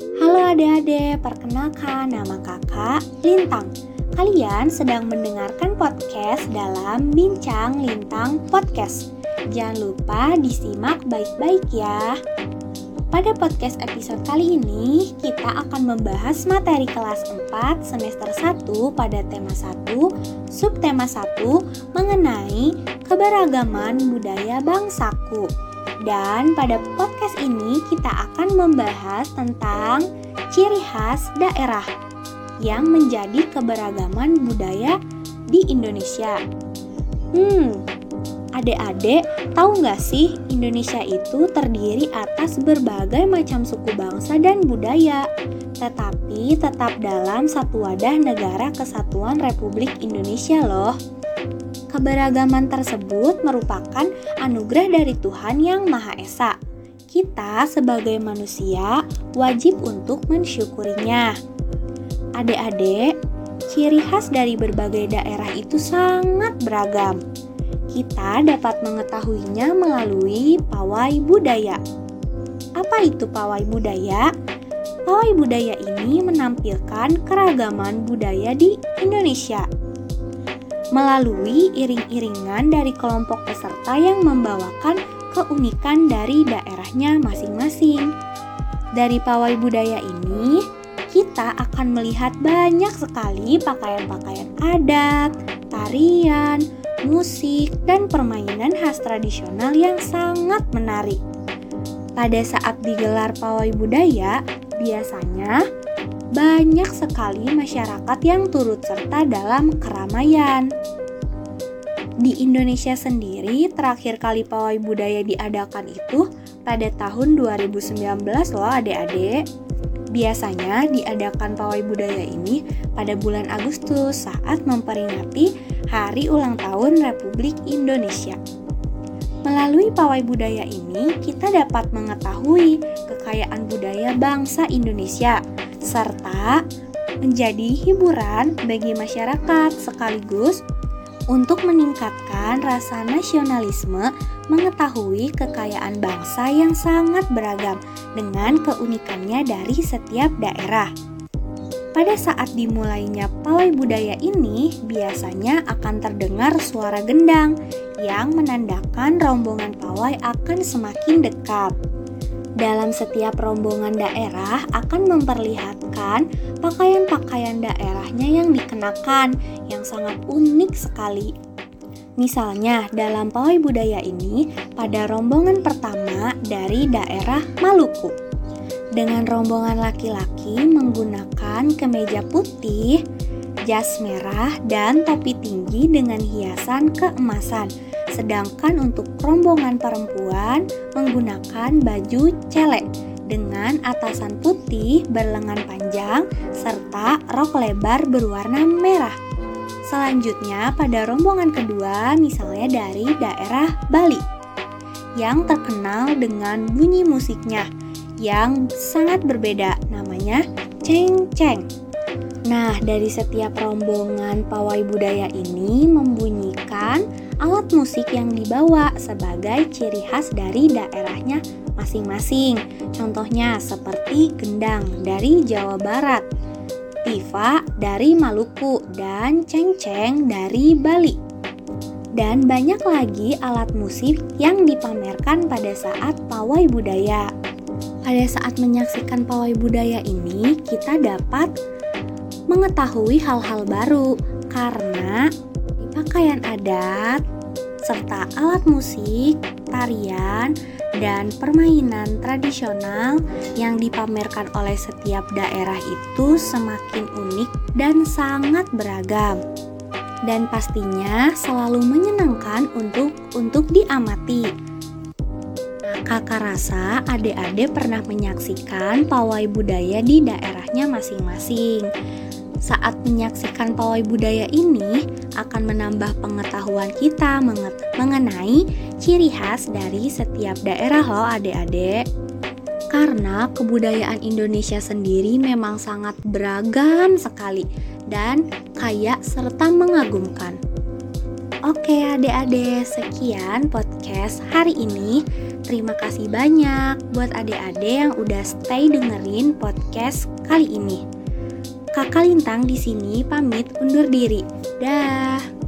Halo adik-adik, perkenalkan nama kakak Lintang. Kalian sedang mendengarkan podcast dalam Bincang Lintang Podcast. Jangan lupa disimak baik-baik ya. Pada podcast episode kali ini, kita akan membahas materi kelas 4 semester 1 pada tema 1, subtema 1 mengenai keberagaman budaya bangsaku. Dan pada podcast ini kita akan membahas tentang ciri khas daerah yang menjadi keberagaman budaya di Indonesia. Hmm, adik-adik tahu nggak sih Indonesia itu terdiri atas berbagai macam suku bangsa dan budaya, tetapi tetap dalam satu wadah negara kesatuan Republik Indonesia loh. Keberagaman tersebut merupakan anugerah dari Tuhan Yang Maha Esa. Kita sebagai manusia wajib untuk mensyukurinya. Adik-adik, ciri khas dari berbagai daerah itu sangat beragam. Kita dapat mengetahuinya melalui pawai budaya. Apa itu pawai budaya? Pawai budaya ini menampilkan keragaman budaya di Indonesia melalui iring-iringan dari kelompok peserta yang membawakan keunikan dari daerahnya masing-masing. Dari pawai budaya ini, kita akan melihat banyak sekali pakaian-pakaian adat, tarian, musik, dan permainan khas tradisional yang sangat menarik. Pada saat digelar pawai budaya, biasanya banyak sekali masyarakat yang turut serta dalam keramaian. Di Indonesia sendiri, terakhir kali pawai budaya diadakan itu pada tahun 2019 loh adik-adik. Biasanya diadakan pawai budaya ini pada bulan Agustus saat memperingati Hari Ulang Tahun Republik Indonesia. Melalui pawai budaya ini, kita dapat mengetahui kekayaan budaya bangsa Indonesia, serta menjadi hiburan bagi masyarakat sekaligus untuk meningkatkan rasa nasionalisme, mengetahui kekayaan bangsa yang sangat beragam dengan keunikannya dari setiap daerah. Pada saat dimulainya pawai budaya ini, biasanya akan terdengar suara gendang yang menandakan rombongan pawai akan semakin dekat dalam setiap rombongan daerah akan memperlihatkan pakaian-pakaian daerahnya yang dikenakan yang sangat unik sekali. Misalnya, dalam pawai budaya ini, pada rombongan pertama dari daerah Maluku, dengan rombongan laki-laki menggunakan kemeja putih, jas merah, dan topi tinggi dengan hiasan keemasan Sedangkan untuk rombongan perempuan menggunakan baju celek dengan atasan putih berlengan panjang serta rok lebar berwarna merah. Selanjutnya pada rombongan kedua misalnya dari daerah Bali yang terkenal dengan bunyi musiknya yang sangat berbeda namanya ceng ceng. Nah, dari setiap rombongan pawai budaya ini membunyikan alat musik yang dibawa sebagai ciri khas dari daerahnya masing-masing. Contohnya seperti gendang dari Jawa Barat, tifa dari Maluku, dan ceng-ceng dari Bali. Dan banyak lagi alat musik yang dipamerkan pada saat pawai budaya. Pada saat menyaksikan pawai budaya ini, kita dapat mengetahui hal-hal baru karena pakaian adat, serta alat musik, tarian, dan permainan tradisional yang dipamerkan oleh setiap daerah itu semakin unik dan sangat beragam. Dan pastinya selalu menyenangkan untuk untuk diamati. Kakak rasa adik-adik pernah menyaksikan pawai budaya di daerahnya masing-masing. Saat menyaksikan pawai budaya ini akan menambah pengetahuan kita mengenai ciri khas dari setiap daerah loh adik-adik. Karena kebudayaan Indonesia sendiri memang sangat beragam sekali dan kaya serta mengagumkan. Oke adik-adik, sekian podcast hari ini. Terima kasih banyak buat adik-adik yang udah stay dengerin podcast kali ini. Kakak Lintang di sini pamit undur diri. Dah.